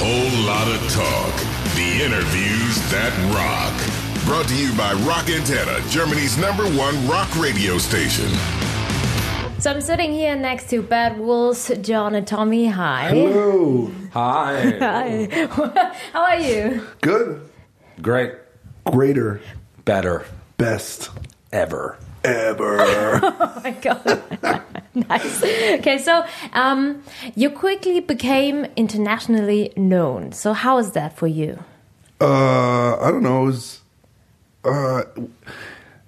Whole lot of talk. The interviews that rock. Brought to you by Rock Antenne, Germany's number one rock radio station. So I'm sitting here next to Bad Wolves, John and Tommy. Hi. Hello. Hi. Hi. How are you? Good. Great. Greater. Better. Best. Ever. Ever. Oh my god. nice. Okay, so um, you quickly became internationally known. So how is that for you? uh, I don't know. It was, uh,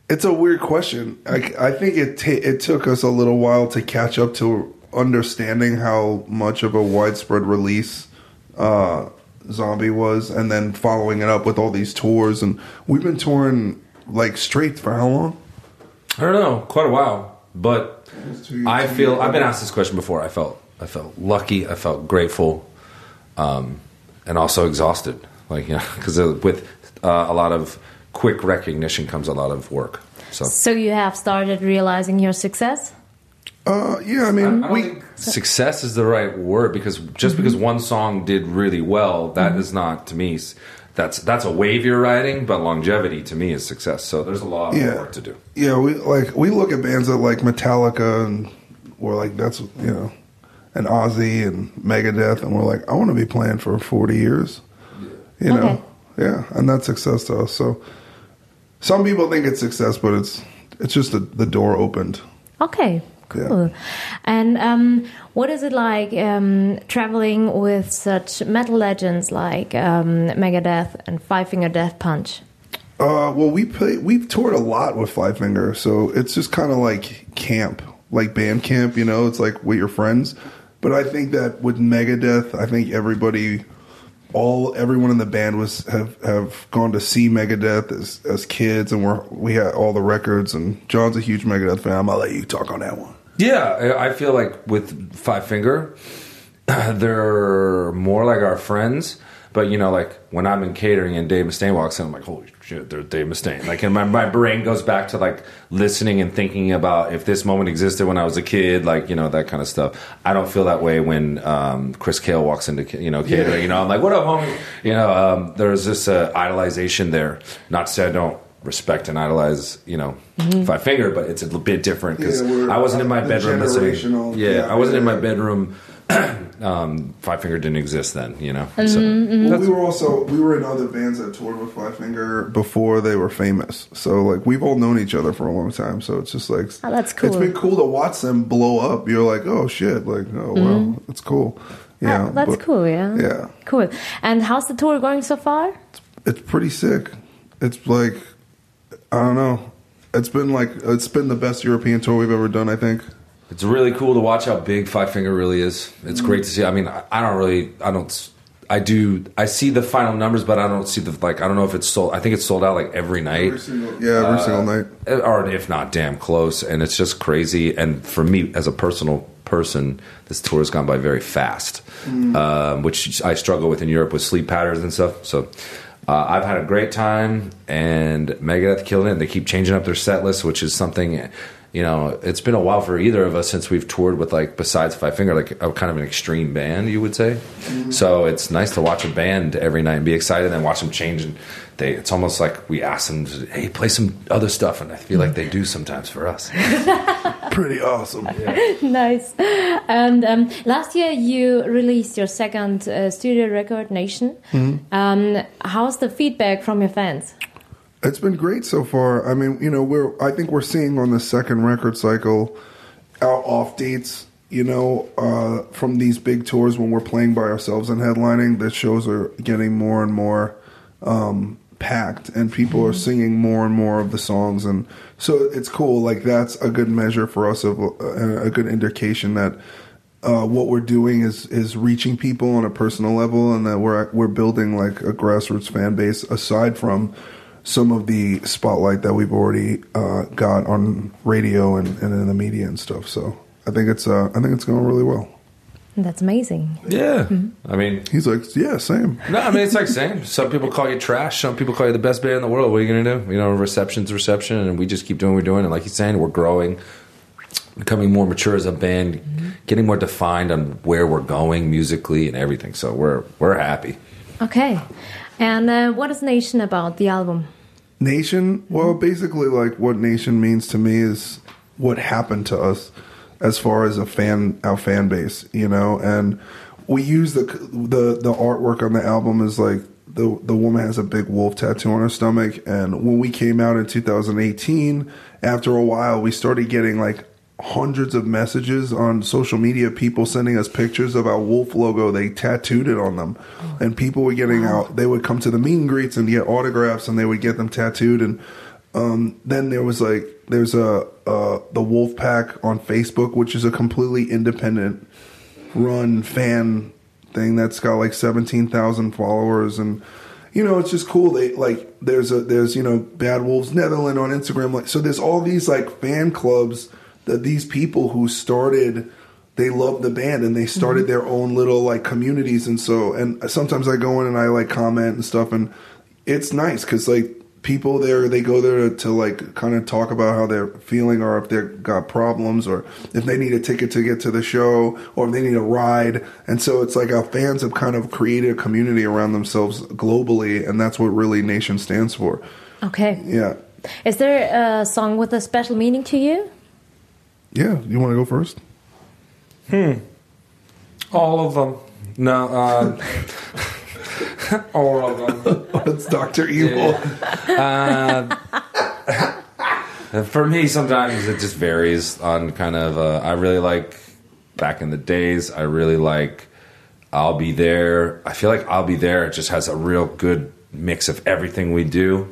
it's a weird question. I, I think it ta- it took us a little while to catch up to understanding how much of a widespread release uh, Zombie was, and then following it up with all these tours. And we've been touring like straight for how long? I don't know, quite a while, but I feel. I've been asked this question before. I felt I felt lucky. I felt grateful, um, and also exhausted. Like you know, because with uh, a lot of quick recognition comes a lot of work. So So you have started realizing your success? Uh, yeah, I I mean, don't we. think success is the right word because just because one song did really well, that is not to me. S- That's that's a wave you're riding, but longevity to me is success. So there's a lot of Yeah. work to do. Yeah, we like we look at bands that like Metallica and we're like that's you know, and Ozzy and Megadeth, and we're like I want to be playing for forty years, you know, yeah, and that's success to us. So some people think it's success, but it's it's just the the door opened. Okay, cool. And um, what is it like um, traveling with such metal legends like um, Megadeth and Five Finger Death Punch? Uh, well, we play we've toured a lot with Five Finger, so it's just kind of like camp, like band camp. You know, it's like with your friends. But I think that with Megadeth, I think everybody, all everyone in the band was have have gone to see Megadeth as as kids, and we're we had all the records. And John's a huge Megadeth fan. I'm I'll let you talk on that one. Yeah, I feel like with Five Finger, they're more like our friends. But you know, like when I'm in catering and Dave Mustaine walks in, I'm like, holy shit, there's Dave Mustaine. Like, and my, my brain goes back to like listening and thinking about if this moment existed when I was a kid, like you know that kind of stuff. I don't feel that way when um, Chris Kael walks into you know catering. You know, I'm like, what up, homie? You know, um, there's this uh, idolization there. Not to say I don't respect and idolize, you know, Five Finger, but it's a bit different because Yeah, I wasn't in my bedroom listening. Yeah, yeah, I wasn't in my bedroom. um, Five Finger didn't exist then, you know. So, Well, we were also we were in other bands that toured with Five Finger before they were famous. So like we've all known each other for a long time. So it's just like Oh, that's cool. It's been cool to watch them blow up. You're like, oh shit, like oh wow, it's cool. Yeah, Ah, that's but- cool, yeah. Yeah, Cool. And how's the tour going so far? it's pretty sick. It's like I don't know. It's been like it's been the best European tour we've ever done. I think. it's really cool to watch how big Five Finger really is. It's great to see. I mean, I, don't really, I don't, I do, I see the final numbers, but I don't see the like. I don't know if it's sold. I think it's sold out like every night. Every single, yeah, every uh, single night. Eh, or if not damn close and it's just crazy and for me as a personal person this tour has gone by very fast mm. um, which i struggle with in europe with sleep patterns and stuff so uh, i've had a great time and megadeth killed it and they keep changing up their set list which is something you know it's been a while for either of us since we've toured with like besides five finger like a kind of an extreme band you would say so it's nice to watch a band every night and be excited and watch them change and they it's almost like we ask them hey play some other stuff and i feel like they do sometimes for us Pretty awesome. nice. And um, last year you released your second uh, studio record, Nation. Um, how's the feedback from your fans? It's been great so far. I mean, you know, we're I think we're seeing on the second record cycle our off dates, you know, uh, from these big tours when we're playing by ourselves and headlining, the shows are getting more and more um, packed and people are singing more and more of the songs. And so it's cool. Like that's a good measure for us of uh, a good indication that uh, what we're doing is is reaching people on a personal level, and that we're we're building like a grassroots fan base aside from some of the spotlight that we've already uh, got on radio and, and in the media and stuff. So I think it's uh, I think it's going really well. That's amazing. Yeah. I mean, He's like, yeah, same. no, I mean, it's like same. some people call you trash, some people call you the best band in the world. What are you going to do? You know, reception's reception, and we just keep doing what we're doing. And like he's saying, we're growing. becoming more mature as a band, getting more defined on where we're going musically and everything. So we're we're happy. Okay. And uh, what is Nation about, the album? Nation, well, basically, like what nation means to me is what happened to us as far as a fan, our fan base, you know, and we use the the the artwork on the album is like the the woman has a big wolf tattoo on her stomach, and when we came out in 2018, after a while, we started getting like hundreds of messages on social media people sending us pictures of our wolf logo. They tattooed it on them. And people were getting out. They would come to the meet and greets and get autographs and they would get them tattooed. And um, then there was like there's a uh, the wolf pack on facebook which is a completely independent run fan thing that's got like 17,000 followers. And you know it's just cool. They like there's a there's you know bad wolves netherlands on instagram. Like so there's all these like fan clubs that these people who started they love the band and they started mhm. their own little like communities. And so and sometimes i go in and i like comment and stuff and it's nice because like people there they go there to, to like kind of talk about how they're feeling or if they've got problems or if they need a ticket to get to the show or if they need a ride. And so it's like our fans have kind of created a community around themselves globally and that's what really nation stands for. Okay. yeah. Is there a song with a special meaning to you? Yeah you want to go first Hmm. All of them. No, uh, all of them. it's dr evil For me, sometimes it just varies on kind of. Uh, I really like back in the days. I really like I'll be there. I feel like I'll be there. It just has a real good mix of everything we do.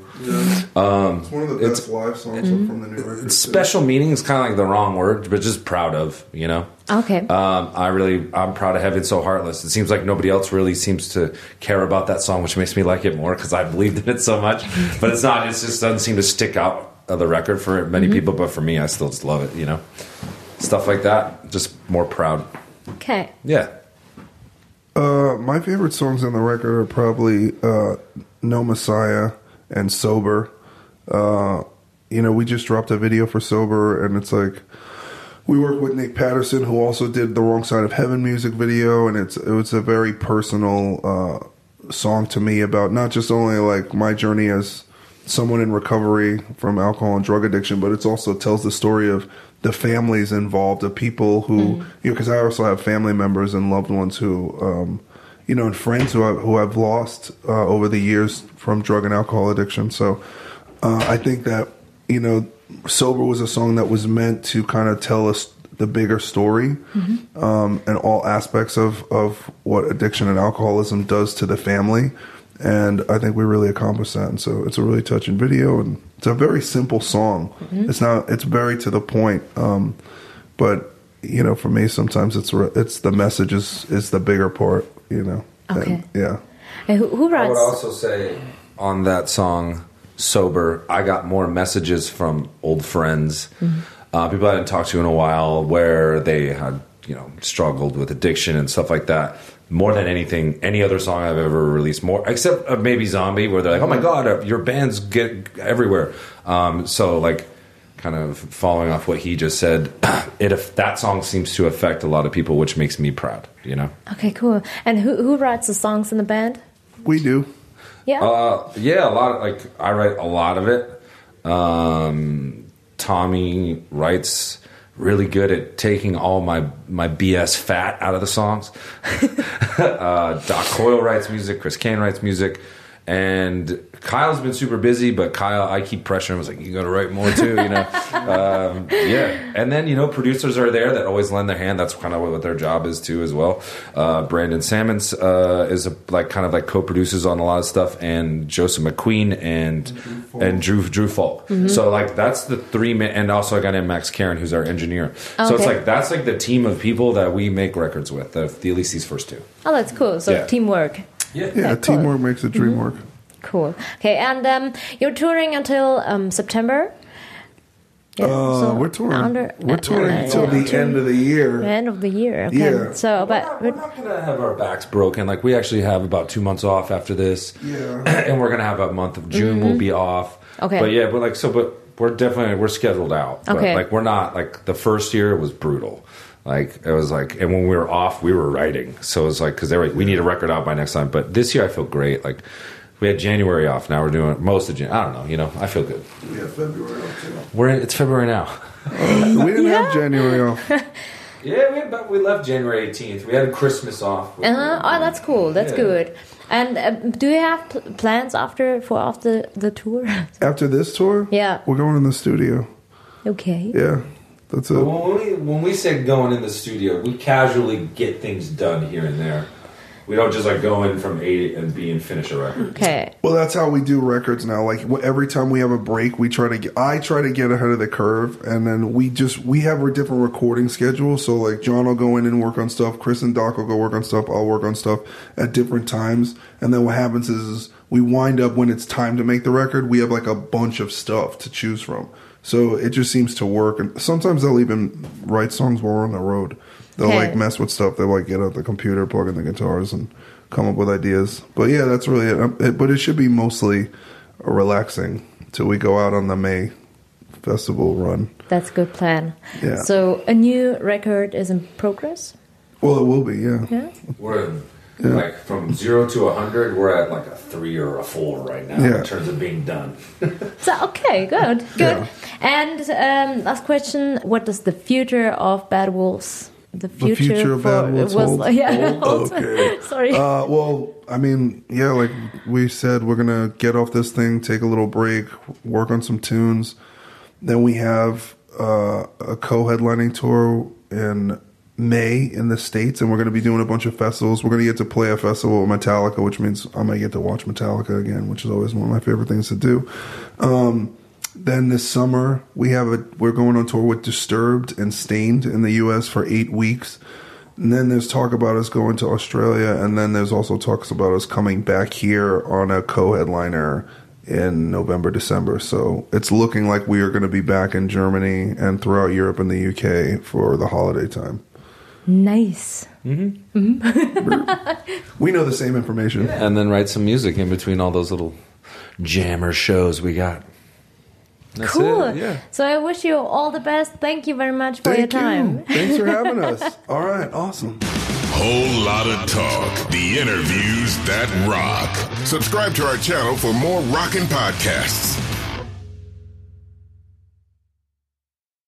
Um, it's one of the it's- best live songs from the new record. too. Special meaning is kind of like the wrong word, but just proud of. You know. Okay. Um, I really, I'm proud of Heaven So Heartless. It seems like nobody else really seems to care about that song, which makes me like it more because I believed in it so much. But it's not. It just doesn't seem to stick out of the record for many people. But for me, I still just love it. You know, stuff like that. Just more proud. okay. Yeah. Uh, my favorite songs on the record are probably uh, No Messiah and Sober. Uh, you know, we just dropped a video for Sober, and it's like we work with Nick Patterson, who also did the Wrong Side of Heaven music video, and it's it was a very personal uh, song to me about not just only like my journey as someone in recovery from alcohol and drug addiction, but it also tells the story of the families involved, of people who you know, because I also have family members and loved ones who. Um, you know, and friends who I've, who I've lost uh, over the years from drug and alcohol addiction. So uh, I think that you know, "Sober" was a song that was meant to kind of tell us the bigger story um, and all aspects of of what addiction and alcoholism does to the family. And I think we really accomplished that. And so it's a really touching video, and it's a very simple song. It's not. It's very to the point. Um, but you know, for me, sometimes it's re- it's the message is is the bigger part. You know. Okay. And, yeah. And who, who I would also say on that song, Sober, I got more messages from old friends, uh, people I hadn't talked to in a while, where they had, you know, struggled with addiction and stuff like that. More than anything, any other song I've ever released, more except maybe Zombie, where they're like, "Oh my god, uh, your bands get everywhere." Um, so, like, kind of following off what he just said, it if that song seems to affect a lot of people, which makes me proud. You know. okay, cool. And who who writes the songs in the band? We do. Yeah. Uh, yeah, a lot. Of, like I write a lot of it. Um, Tommy writes really good at taking all my my BS fat out of the songs. uh, Doc Coyle writes music. Chris Cain writes music. And Kyle's been super busy, but Kyle, I keep pressuring him. I was like, you got to write more too, you know? um, yeah. And then, you know, producers are there that always lend their hand. That's kind of what their job is too, as well. Uh, Brandon Salmons uh, is a, like kind of like co producers on a lot of stuff, and Joseph McQueen and and Drew Drew Fulk. So, like, that's the three men. And also, a guy named Max Karen, who's our engineer. So, it's like that's like the team of people that we make records with, the, the at least these first two. oh, that's cool. So yeah. teamwork. Yeah, cool. teamwork makes the dream work. Cool. Okay, and um, you're touring until um, September. Yeah, Uh, so we're touring. under- we're touring uh, until yeah, the end of the year. end of the year. Okay. Yeah. So, We're but, not, we're not gonna have our backs broken. Like we actually have about two months off after this. Yeah. and we're gonna have a month of June. We'll be off. Mm-hmm. Okay. but yeah, but like so, but we're definitely we're scheduled out. But, Okay. like we're not like the first year was brutal. Like it was like, and when we were off, we were writing. So it was like because they were like, we need a record out by next time. But this year, I feel great. Like we had January off. Now we're doing most of Jan. I don't know. You know, I feel good. Yeah, February off too. We're in, it's February now. We didn't have January off. Yeah, we, but we left January 18th. We had Christmas off. Uh-huh. oh, that's cool. That's Yeah. good. And um, do you have pl- plans after for after the tour? After this tour, Yeah. we're going in the studio. okay. Yeah, that's it. when we when we say going in the studio, we casually get things done here and there. We don't just like go in from A and B and finish a record. Okay. Well, that's how we do records now. Like wh- every time we have a break, we try to get. I try to get ahead of the curve, and then we just we have a different recording schedule. So like John will go in and work on stuff. Chris and Doc will go work on stuff. I'll work on stuff at different times, and then what happens is, is we wind up when it's time to make the record. We have like a bunch of stuff to choose from. So it just seems to work. And sometimes they'll even write songs while we're on the road. They'll Okay. like mess with stuff. They'll like get out the computer, plug in the guitars, and come up with ideas. But yeah, that's really it. Um, it but it should be mostly relaxing till we go out on the May festival run. That's a good plan. Yeah. So a new record is in progress. Well, it will be. Yeah. Yeah. We're in, like from zero to a hundred. We're at like a three or a four right now Yeah. in terms of being done. So okay, good, good. Yeah. And um, last question: What does the future of Bad Wolves? The future, future of for was hold? yeah. Okay. Sorry. Uh, well, I mean, yeah, like we said, we're gonna get off this thing, take a little break, work on some tunes. Then we have uh, a co-headlining tour in May in the states, and we're gonna be doing a bunch of festivals. We're gonna get to play a festival with Metallica, which means I might get to watch Metallica again, which is always one of my favorite things to do. Um, then this summer we have a we're going on tour with Disturbed and Staind in the U.S. for eight weeks. And then there's talk about us going to Australia, and then there's also talks about us coming back here on a co-headliner in November, December. So it's looking like we are going to be back in Germany and throughout Europe and the UK for the holiday time. nice. Mm-hmm. Mm-hmm. We know the same information. and then write some music in between all those little jammer shows we got. That's cool. it, Yeah. So I wish you all the best. Thank you very much for Thank your time. you. Thanks for having us. All right, awesome. Whole lot of talk. The interviews that rock. Subscribe to our channel for more rockin' podcasts.